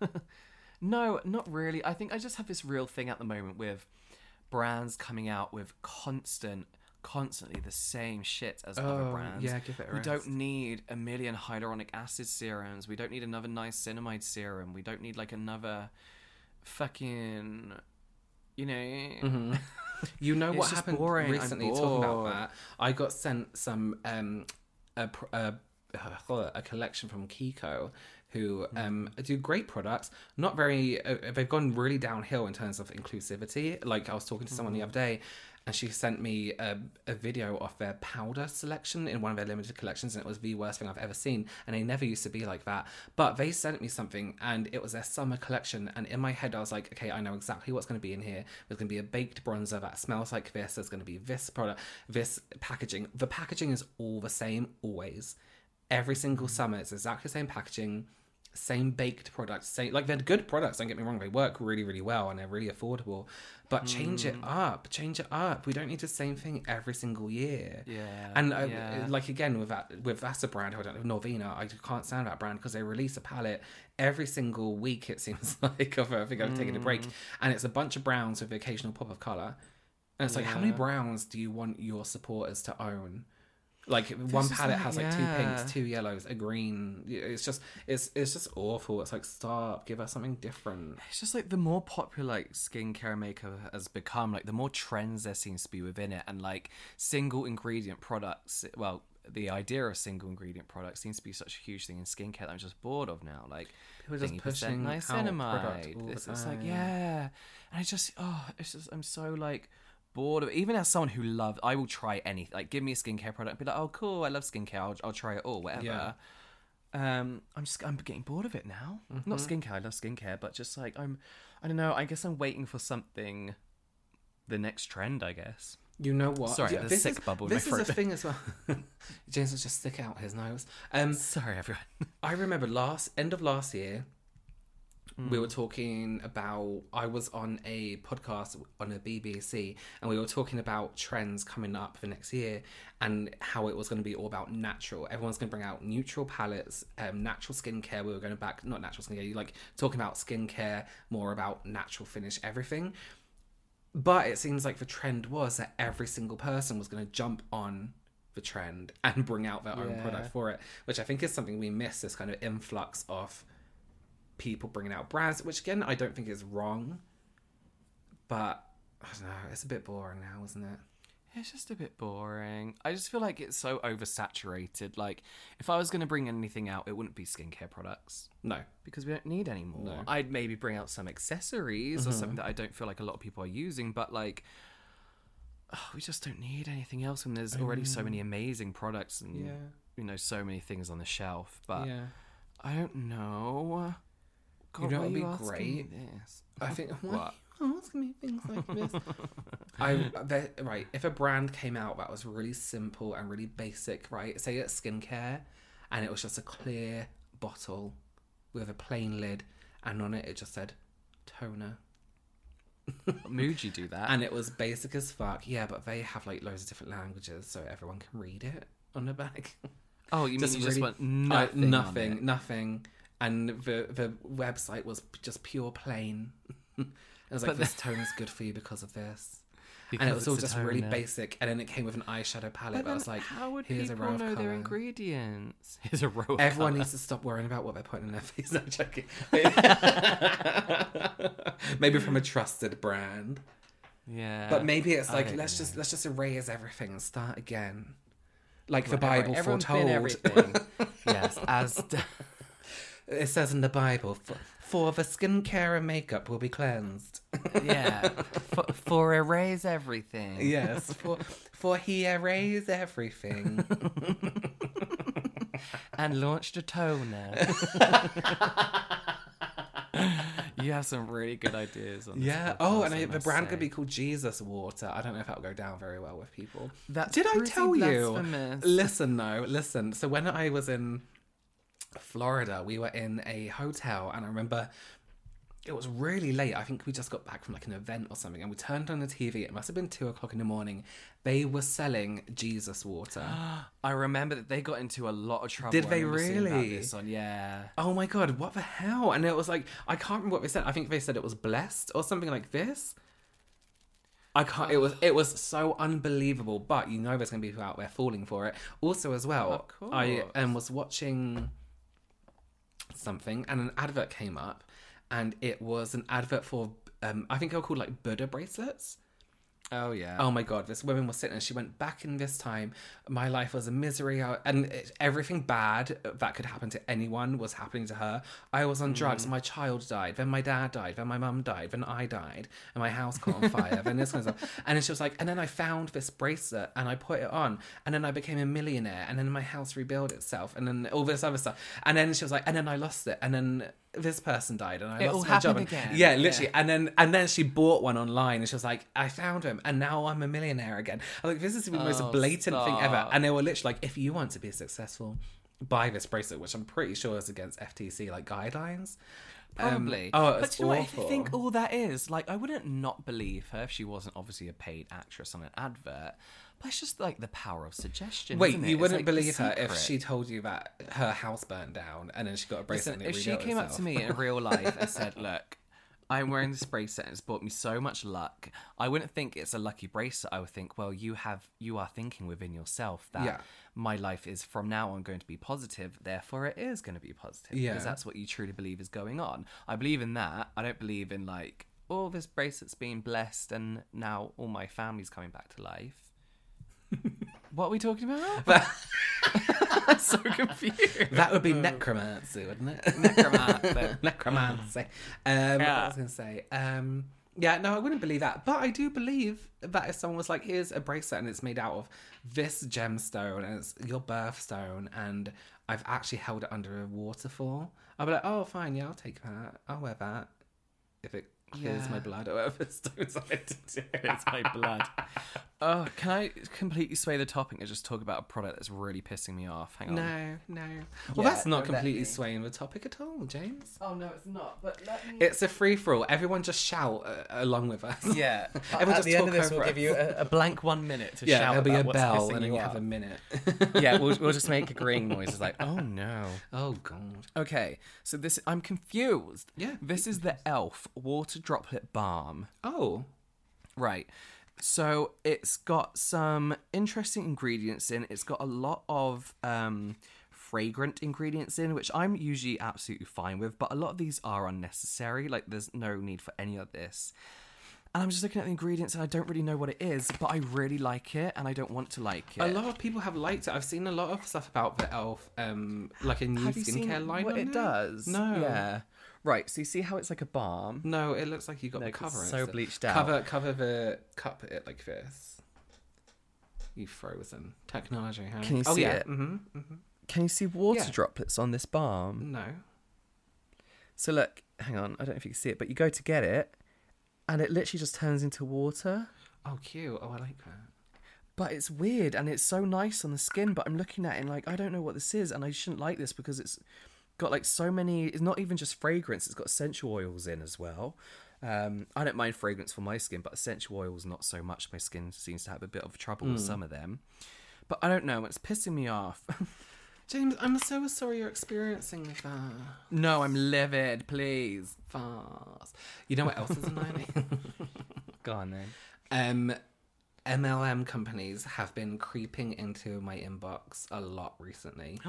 No, not really. I think I just have this real thing at the moment with brands coming out with constant, constantly the same shit as other Oh, brands. yeah, give it a we rest. don't need a million hyaluronic acid serums. We don't need another niacinamide serum. We don't need like another fucking, you know. You know what happened boring. Recently talking about that? I got sent some um a a, a collection from Kiko who um do great products not very uh, they've gone really downhill in terms of inclusivity. Like i was talking to someone the Hmm. other day and she sent me a, a video of their powder selection in one of their limited collections and it was the worst thing i've ever seen and they never used to be like that. But they sent me something and it was their summer collection and in my head i was like okay i know exactly what's going to be in here. There's going to be a baked bronzer that smells like this. There's going to be this product this packaging. The packaging is all the same always. Every single summer it's exactly the same packaging same baked products, same like they're good products. Don't get me wrong; they work really, really well and they're really affordable. But change it up, change it up. We don't need the same thing every single year. Yeah, and uh, yeah. like again with that with that's a brand I don't know Norvina. I can't stand that brand because they release a palette every single week. It seems like of I think I'm taken a break, Mm. and it's a bunch of browns with the occasional pop of color. And it's like, how many browns do you want your supporters to own? Like one palette like- has like two pinks, two yellows, a green. It's just it's it's just awful. It's like stop, give us something different. It's just like the more popular like skincare makeup has become, like the more trends there seems to be within it, and like single ingredient products. Well, the idea of single ingredient products seems to be such a huge thing in skincare that I'm just bored of now. Like People are just 20% pushing niacinamide. It's, it's like yeah, and I just oh, it's just I'm so like bored of even as someone who loves I will try anything like give me a skincare product be like oh cool I love skincare I'll, I'll try it all whatever Yeah. um I'm just I'm getting bored of it now not Mm-hmm. skincare I love skincare but just like I'm I don't know I guess I'm waiting for something the next trend I guess You know what? Sorry, Yeah, the this sick is, bubble This is a thing as well. James will just stick out his nose. Um, sorry everyone I remember last end of last year, we Mm. were talking about. I was on a podcast on a BBC, and we were talking about trends coming up for next year, and how it was going to be all about natural. Everyone's going to bring out neutral palettes, um, natural skincare. We were going back, not natural skincare. You like talking about skincare, more about natural finish, everything. But it seems like the trend was that every single person was going to jump on the trend and bring out their own product for it, which I think is something we miss this kind of influx of people bringing out brands, which again, I don't think is wrong. But I don't know, it's a bit boring now, isn't it? It's just a bit boring. I just feel like it's so oversaturated. Like, if I was going to bring anything out, it wouldn't be skincare products No. because we don't need any more. No. I'd maybe bring out some accessories or mm-hmm. something that I don't feel like a lot of people are using, but like, oh, we just don't need anything else when there's already so many amazing products and Yeah. you know so many things on the shelf. But yeah. I don't know. God, know why what would you be great? I think why What? are you asking me things like this? I right. If a brand came out that was really simple and really basic, right? Say it's skincare, and it was just a clear bottle with a plain lid, and on it it just said toner, Muji do that. and it was basic as fuck. Yeah, but they have like loads of different languages, so everyone can read it on the back. oh, you mean you just want uh, nothing? on nothing, nothing, and the the website was just pure plain. it was like But this tone is good for you because of this, and it was all just really basic. And then it came with an eyeshadow palette. But I was like, how would here's a people row of know their ingredients? Here's a row. Of Everyone colour. needs to stop worrying about what they're putting in their face. I'm joking. maybe from a trusted brand, Yeah, but maybe it's like let's know. just let's just erase everything and start again, like the Bible everyone's foretold. yes, as It says in the Bible, for, for the skincare and makeup will be cleansed. yeah, for, for erase everything. yes, for for he erased everything. and launched a toner. you have some really good ideas on this yeah. podcast, Oh, and I I, the brand say. could be called Jesus Water. I don't know if that would go down very well with people. That's Did I tell you? Listen, no, listen. So when I was in Florida, we were in a hotel, and I remember it was really late. I think we just got back from like an event or something, and we turned on the TV. It must have been two o'clock in the morning. They were selling Jesus water. I remember that they got into a lot of trouble. Did I they remember seeing about really? This on, yeah. oh my god, what the hell? And it was like I can't remember what they said. I think they said it was blessed or something like this. I can't. It was it was so unbelievable, but you know there's gonna be people out there falling for it. Also, as well, I um, was watching something and an advert came up, and it was an advert for um, I think they were called like Buddha bracelets. Oh yeah. Oh my god, this woman was sitting and she went back in this time. My life was a misery, I- and it, everything bad that could happen to anyone was happening to her. I was on mm. drugs. My child died. Then my dad died. Then my mum died. Then I died, and my house caught on fire. then this kind of stuff. And then she was like, and then I found this bracelet and I put it on, and then I became a millionaire, and then my house rebuilt itself, and then all this other stuff. And then she was like, and then I lost it, and then this person died, and I It lost all my job. And- again. Yeah, literally. And then and then she bought one online and she was like, I found him and now I'm a millionaire again. I was like, this is the most Oh, blatant thing ever. And they were literally like, if you want to be successful, buy this bracelet, which I'm pretty sure is against FTC like guidelines. Um, Probably. oh, but you know what? awful. You think all that is, like, I wouldn't not believe her if she wasn't obviously a paid actress on an advert. But it's just like the power of suggestion. Wait, you wouldn't like believe her if she told you that her house burnt down and then she got a bracelet Listen, if she came up to me in real life and said, "Look, I'm wearing this bracelet and it's brought me so much luck," I wouldn't think it's a lucky bracelet. I would think, well, you have you are thinking within yourself that Yeah. my life is from now on going to be positive, therefore it is going to be positive Yeah. because that's what you truly believe is going on. I believe in that. I don't believe in like, oh, this bracelet's being blessed and now all my family's coming back to life. What are we talking about? I'm so confused. That would be necromancy, wouldn't it? Necromancy. necromancy. Um, What Yeah. I was going to say. Um, yeah, no, I wouldn't believe that. But I do believe that if someone was like, here's a bracelet and it's made out of this gemstone and it's your birthstone and I've actually held it under a waterfall, I'd be like, oh, fine, yeah, I'll take that. I'll wear that. If it clears Yeah. my blood or whatever stones I had to. It's my blood. Oh, can I completely sway the topic and just talk about a product that's really pissing me off? Hang on. No, no. Well, Yeah, that's not completely swaying the topic at all, James. Oh no, it's not. But let me. It's a free for all. Everyone just shout uh, along with us. Yeah. Everyone At just the end of this, we'll us. give you a, a blank one minute to Yeah, shout there'll be a bell and then you you have a minute. yeah, we'll, we'll just make agreeing noises like, oh no. oh god. Okay, so this I'm confused. Yeah, This is the Elf Water Droplet Balm. Oh. Right. So it's got some interesting ingredients in. It's got a lot of um, fragrant ingredients in, which I'm usually absolutely fine with, but a lot of these are unnecessary. Like, there's no need for any of this. And I'm just looking at the ingredients and I don't really know what it is, but I really like it and I don't want to like it. A lot of people have liked it. I've seen a lot of stuff about the elf, um, like a new Have skincare line. what it there. does? No. Yeah. Right, so you see how it's like a balm? No, it looks like you got No, the cover. it's so bleached out. Cover, cover the cup it like this. You frozen technology. Can you oh, see yeah. it? Mm-hmm. Can you see water Yeah. droplets on this balm? No. So look, hang on, I don't know if you can see it, but you go to get it, and it literally just turns into water. Oh, cute. Oh, I like that. But it's weird and it's so nice on the skin. But I'm looking at it and like I don't know what this is, and I shouldn't like this because it's got like so many. It's not even just fragrance; it's got essential oils in as well. Um, I don't mind fragrance for my skin, but essential oils not so much. My skin seems to have a bit of trouble with some of them. But I don't know; it's pissing me off. James, I'm so sorry you're experiencing that. no, I'm livid. Please, Fast. You know what else is annoying? go on then. um, MLM companies have been creeping into my inbox a lot recently.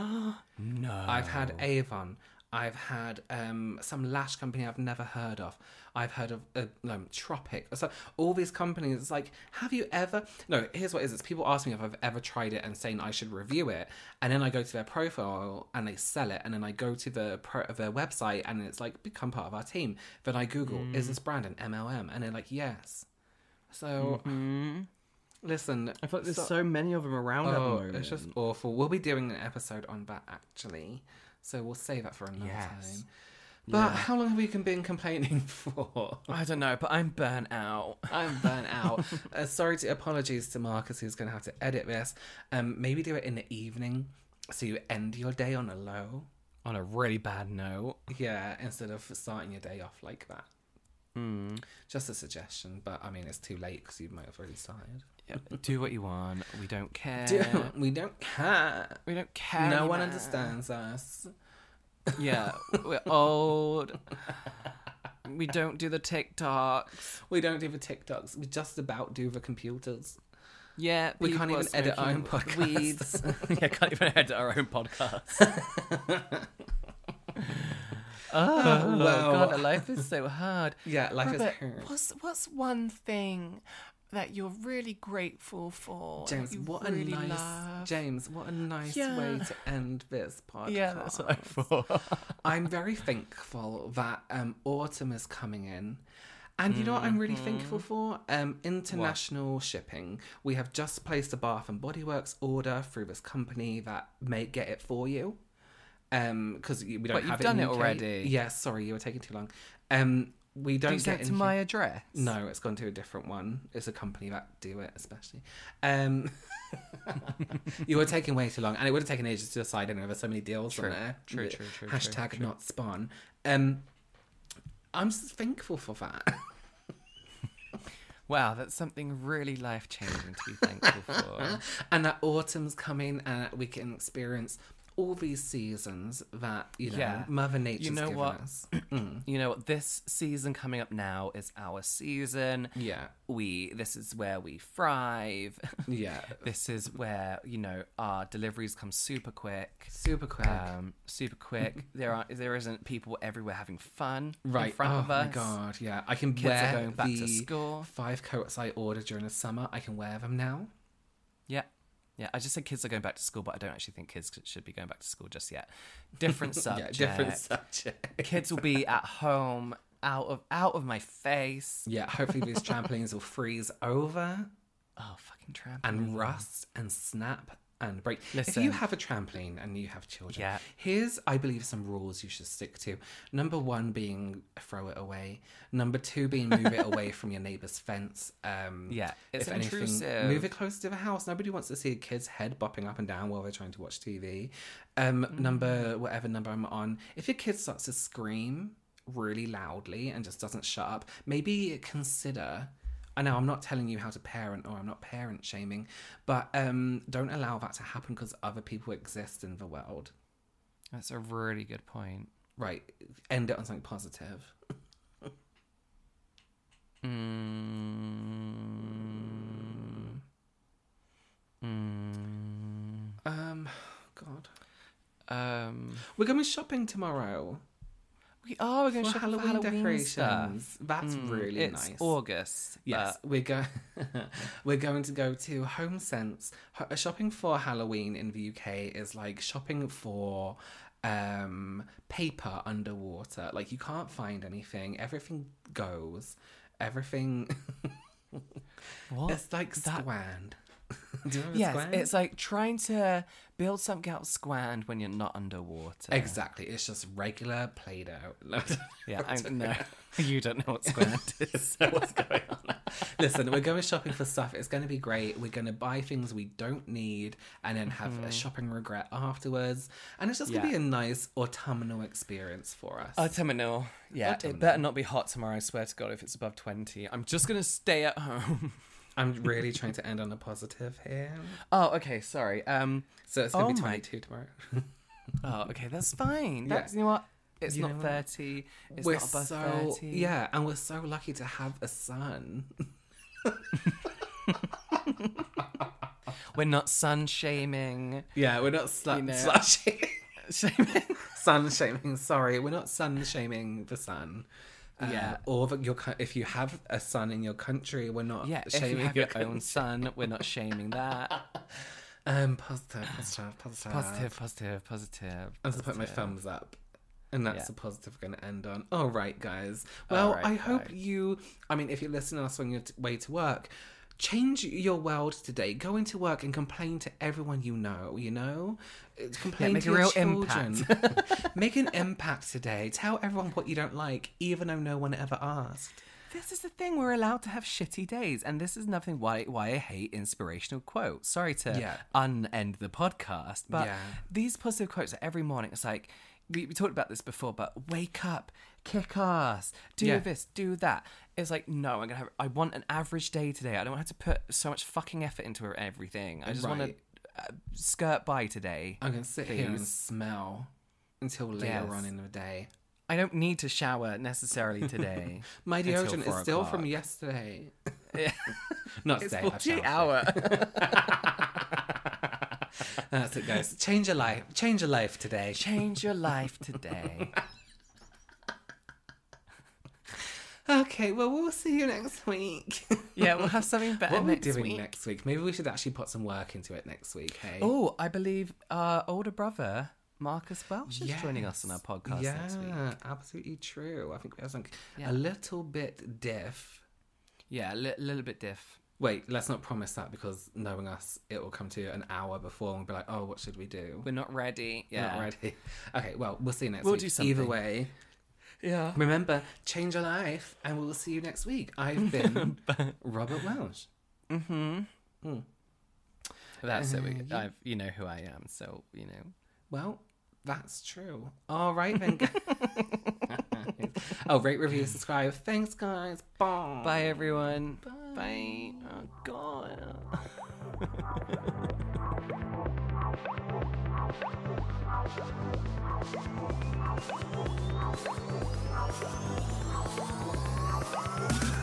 No, I've had Avon. I've had um, some lash company I've never heard of. I've heard of uh, no, Tropic. So all these companies, it's like, have you ever? No, here's what it is. It's people ask me if I've ever tried it and saying I should review it, and then I go to their profile and they sell it, and then I go to the pro- their website and it's like become part of our team. Then I Google, is this brand an MLM? And they're like, yes. So listen, I feel like there's so- so many of them around at the Oh, moment. it's just awful. We'll be doing an episode on that actually, so we'll save that for another Yes. time. But how long have we been complaining for? I don't know, but I'm burnt out. I'm burnt out. uh, sorry to apologies to Marcus, who's going to have to edit this. Um, maybe do it in the evening, so you end your day on a low. On a really bad note. Yeah, instead of starting your day off like that. Just a suggestion, but I mean it's too late because you might have already started. Yeah, do what you want. We don't care. we don't care. We don't care. No one understands us. Yeah, we're old. we don't do the TikToks. We don't do the TikToks. We just about do the computers. Yeah, We can't even edit our own podcast. Weeds. yeah, can't even edit our own podcast. oh, oh well. God, life is so hard. Yeah, life is Robert, hard. What's what's one thing that you're really grateful for? James, what a nice love? James, what a nice Yeah. way to end this podcast. Yeah, that's what I thought. I'm very thankful that um, autumn is coming in. And you know what I'm really Mm-hmm. thankful for? Um, international shipping. We have just placed a Bath and Body Works order through this company that may get it for you. Um, because we don't But have you've it done it already. Yeah, sorry, you were taking too long. Um, we don't Do get to my address? No, it's gone to a different one. It's a company that do it, especially. Um, you were taking way too long, and it would have taken ages to decide. Anyway, there's so many deals True, on there. true, true, true, true, Hashtag true. not spawn. Um, I'm thankful for that. Wow, that's something really life changing to be thankful for. and that autumn's coming, and we can experience all these seasons that you know Yeah. Mother Nature's You know what? us. You know what? This season coming up now is our season. Yeah, We this is where we thrive. yeah, this is where you know our deliveries come super quick. super quick. Um, super quick. There are there isn't people everywhere having fun right in front oh of my god, yeah. I can Kids are wear going back to school. Five coats I ordered during the summer. I can wear them now. Yeah. I just said kids are going back to school, but I don't actually think kids should be going back to school just yet. Different subject. Yeah, different subject. Kids will be at home, out of out of my face. Yeah, hopefully these trampolines will freeze over Oh, fucking trampoline. and rust and snap and break. if Listen. you have a trampoline and you have children, Yeah. here's, I believe, some rules you should stick to. Number one being throw it away. Number two being move it away from your neighbor's fence. Um, Yeah, it's if anything, intrusive. move it closer to the house. Nobody wants to see a kid's head bopping up and down while they're trying to watch TV. Um, Mm. Number whatever number I'm on. If your kid starts to scream really loudly and just doesn't shut up, maybe consider. I know I'm not telling you how to parent or I'm not parent shaming, but um, don't allow that to happen because other people exist in the world. That's a really good point. Right. End it on something positive. Mm. Mm. Um, God. Um, We're going shopping tomorrow. We are. We're going For to Halloween, Halloween decorations. stuff. That's Mm, really it's nice. August. Yes, but- we're going. we're going to go to Home Sense. Ho- Shopping for Halloween in the UK is like shopping for um paper underwater. Like you can't find anything. Everything goes. Everything. What? It's like That- squand. Do you Yes, squand? it's like trying to build something out of squand when you're not underwater. Exactly. It's just regular Play-Doh. Yeah, I know. you don't know what squand is. what's going on. Listen, we're going shopping for stuff. It's going to be great. We're going to buy things we don't need and then have a shopping regret afterwards. And it's just going to Mm-hmm. Yeah. be a nice autumnal experience for us. Autumnal. Yeah, Autumnal. it better not be hot tomorrow. I swear to God, if it's above twenty, I'm just gonna stay at home. I'm really trying to end on a positive here. oh, okay. Sorry. Um. So it's going to Oh be my- 22 tomorrow. Oh, okay. That's fine. Yeah. That's you know what. It's You not know what? thirty. It's we're not above so thirty. yeah, and we're so lucky to have a son. We're not sun shaming. Yeah, we're not slut, You know. slut shaming. Shaming. sun shaming. Sorry, we're not sun shaming the sun. Uh, Yeah. or the, your co- if you have a son in your country, we're not Yeah. Shaming you your your own son, we're not shaming that. Um, positive, positive, positive, Positive. Positive. Positive. I'm just putting my thumbs up. And that's Yeah. the positive we're going to end on. All right, guys. Well, right, I hope you. I mean, if you're listening to us on your t- way to work, change your world today. Go into work and complain to everyone you know. You know, Uh, complain make to a your real children. make an impact today. Tell everyone what you don't like, even though no one ever asked. This is the thing. We're allowed to have shitty days, and this is nothing why why I hate inspirational quotes. Sorry to Yeah. unend the podcast, but Yeah. these positive quotes every morning. It's like we, we talked about this before, but wake up, kick ass, do Yeah. this, do that. It's like no, I'm gonna have. I want an average day today. I don't have to put so much fucking effort into everything. I just want to uh, skirt by today. I'm to sit here and smell until later Yes. on in the day. I don't need to shower necessarily today. My deodorant is still from yesterday. Yeah. Not It's today. I've 48 showered. hour. That's it, guys. Change your life. Change your life today. Change your life today. Okay, well, we'll see you next week. Yeah, we'll have something better what are we next doing week. next week? Maybe we should actually put some work into it next week, hey? Oh, I believe our older brother Marcus Welsh is joining us on our podcast yeah, next week. absolutely true. I think we have something Yeah. a little bit diff. Yeah, a li- little bit diff. Wait, let's not promise that because knowing us, it will come to an hour before and we'll be like, oh, what should we do? We're not ready. We're Yeah, not ready. Okay, well, we'll see you next We'll week. do Either way, Yeah. Remember, change your life, and we'll see you next week. I've been Robert Welsh. Mm-hmm. That's it. We, I've, you know who I am, so you know. Well, that's true. All right then. oh, rate, review, subscribe. Thanks, guys. Bye. Bye, everyone. Bye. Oh God.